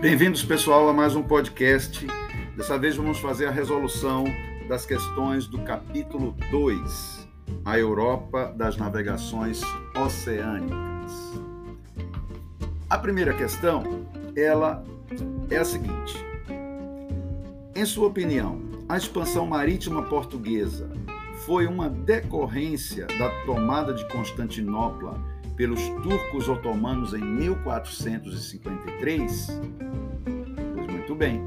Bem-vindos, pessoal, a mais um podcast. Dessa vez vamos fazer a resolução das questões do capítulo 2, a Europa das navegações oceânicas. A primeira questão, ela é a seguinte: Em sua opinião, a expansão marítima portuguesa foi uma decorrência da tomada de Constantinopla pelos turcos otomanos em 1453? Pois muito bem.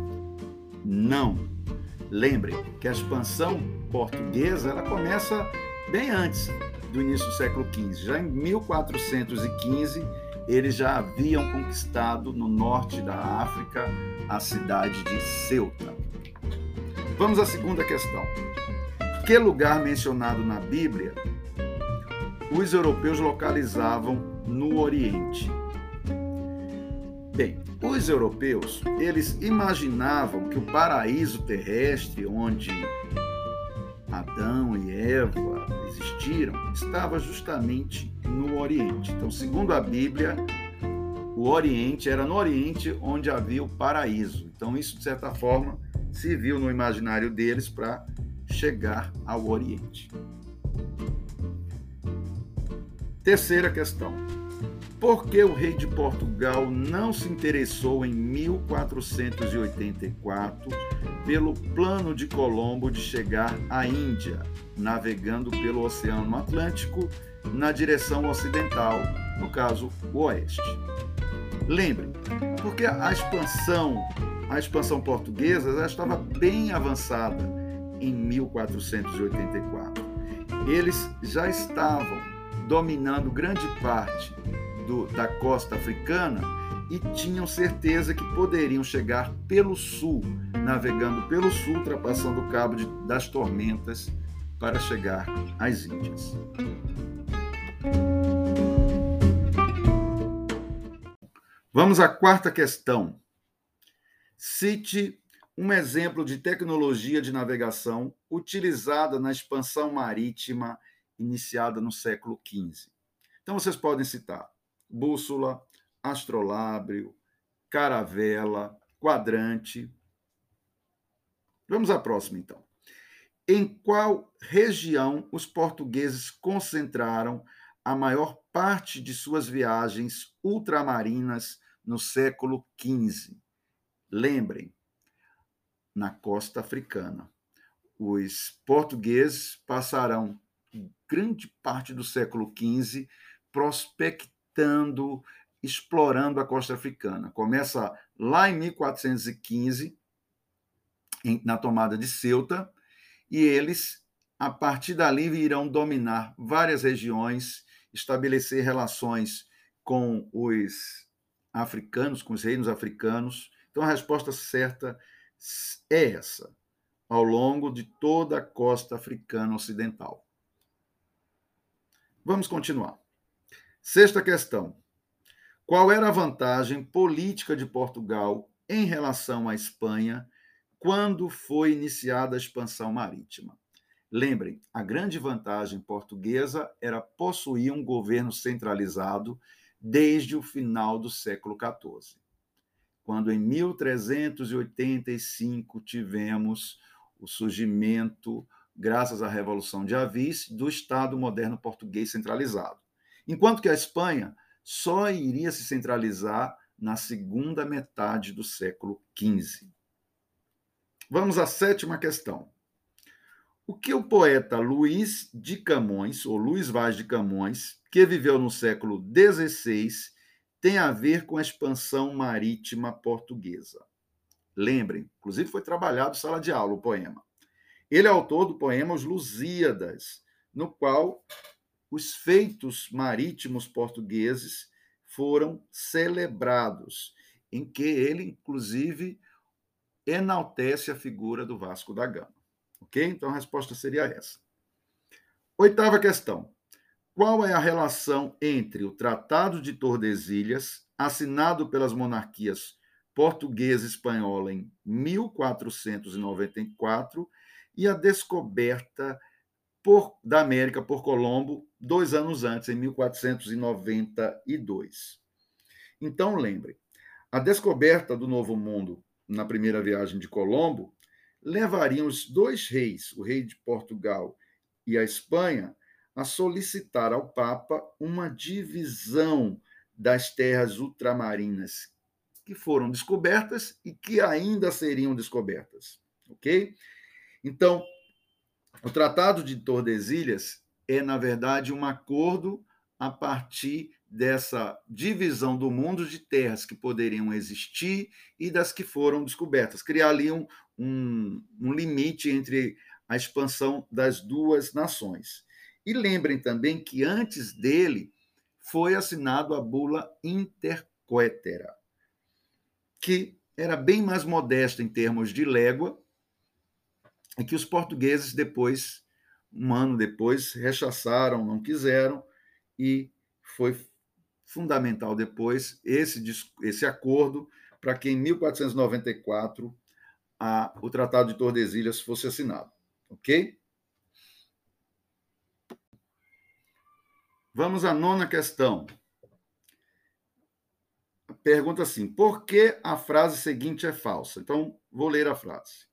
Não. Lembre que a expansão portuguesa ela começa bem antes do início do século XV. Já em 1415, eles já haviam conquistado no norte da África a cidade de Ceuta. Vamos à segunda questão. Que lugar mencionado na Bíblia os europeus localizavam no Oriente? Bem, os europeus, eles imaginavam que o paraíso terrestre onde Adão e Eva existiram estava justamente no Oriente. Então, segundo a Bíblia, o Oriente era no Oriente onde havia o paraíso. Então, isso de certa forma se viu no imaginário deles para chegar ao Oriente. Terceira questão. Por que o rei de Portugal não se interessou em 1484 pelo plano de Colombo de chegar à Índia, navegando pelo Oceano Atlântico na direção ocidental, no caso, o oeste? Lembre, porque a expansão a expansão portuguesa já estava bem avançada em 1484. Eles já estavam dominando grande parte do, da costa africana e tinham certeza que poderiam chegar pelo sul, navegando pelo sul, ultrapassando o Cabo de, das Tormentas para chegar às Índias. Vamos à quarta questão. Cite um exemplo de tecnologia de navegação utilizada na expansão marítima iniciada no século XV. Então, vocês podem citar bússola, astrolábio, caravela, quadrante. Vamos à próxima, então. Em qual região os portugueses concentraram a maior parte de suas viagens ultramarinas no século XV? Lembrem, na costa africana, os portugueses passarão grande parte do século XV prospectando, explorando a costa africana. Começa lá em 1415, na tomada de Ceuta, e eles, a partir dali, irão dominar várias regiões, estabelecer relações com os africanos, com os reinos africanos, então a resposta certa é essa, ao longo de toda a costa africana ocidental. Vamos continuar. Sexta questão. Qual era a vantagem política de Portugal em relação à Espanha quando foi iniciada a expansão marítima? Lembrem, a grande vantagem portuguesa era possuir um governo centralizado desde o final do século XIV quando em 1385 tivemos o surgimento, graças à Revolução de Avis, do Estado moderno português centralizado. Enquanto que a Espanha só iria se centralizar na segunda metade do século XV. Vamos à sétima questão. O que o poeta Luís de Camões, ou Luís Vaz de Camões, que viveu no século XVI tem a ver com a expansão marítima portuguesa. Lembrem, inclusive foi trabalhado sala de aula o poema. Ele é autor do poema Os Lusíadas, no qual os feitos marítimos portugueses foram celebrados, em que ele, inclusive, enaltece a figura do Vasco da Gama. Ok? Então a resposta seria essa. Oitava questão. Qual é a relação entre o Tratado de Tordesilhas, assinado pelas monarquias portuguesa e espanhola em 1494, e a descoberta por, da América por Colombo dois anos antes, em 1492? Então, lembre, a descoberta do Novo Mundo na primeira viagem de Colombo levaria os dois reis, o rei de Portugal e a Espanha, a solicitar ao Papa uma divisão das terras ultramarinas que foram descobertas e que ainda seriam descobertas, ok? Então, o Tratado de Tordesilhas é, na verdade, um acordo a partir dessa divisão do mundo de terras que poderiam existir e das que foram descobertas. Criar ali um, um, um limite entre a expansão das duas nações. E lembrem também que antes dele foi assinado a bula Intercoetera, que era bem mais modesta em termos de légua, e que os portugueses depois, um ano depois, rechaçaram, não quiseram, e foi fundamental depois esse, esse acordo para que em 1494 a, o Tratado de Tordesilhas fosse assinado. Ok? Vamos à nona questão. Pergunta assim: por que a frase seguinte é falsa? Então, vou ler a frase.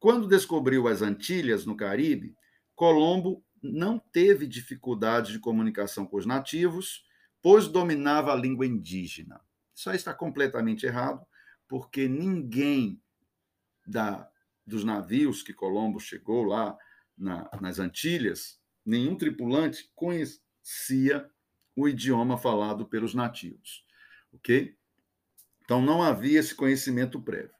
Quando descobriu as Antilhas, no Caribe, Colombo não teve dificuldade de comunicação com os nativos, pois dominava a língua indígena. Isso aí está completamente errado, porque ninguém da, dos navios que Colombo chegou lá na, nas Antilhas, nenhum tripulante conhecia o idioma falado pelos nativos, ok? Então não havia esse conhecimento prévio.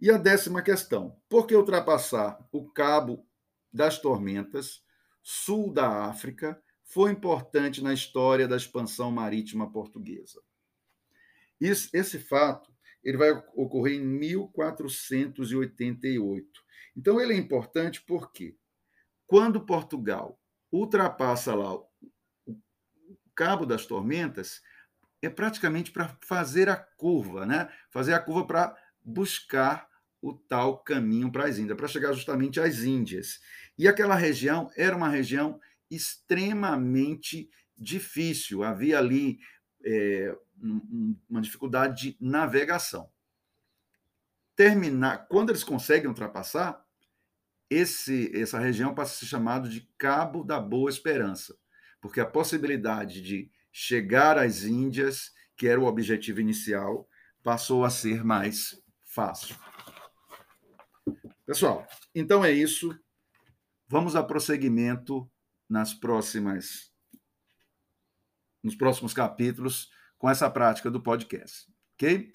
E a décima questão: por que ultrapassar o Cabo das Tormentas, sul da África, foi importante na história da expansão marítima portuguesa. Esse fato ele vai ocorrer em 1488. Então, ele é importante porque, quando Portugal ultrapassa lá o Cabo das Tormentas, é praticamente para fazer a curva, né? fazer a curva para buscar o tal caminho para as Índias, para chegar justamente às Índias. E aquela região era uma região extremamente difícil. Havia ali é, uma dificuldade de navegação. Terminar, quando eles conseguem ultrapassar, esse, essa região passa a ser chamado de Cabo da Boa Esperança, porque a possibilidade de chegar às Índias, que era o objetivo inicial, passou a ser mais fácil. Pessoal, então é isso. Vamos a prosseguimento nas próximas nos próximos capítulos com essa prática do podcast, OK?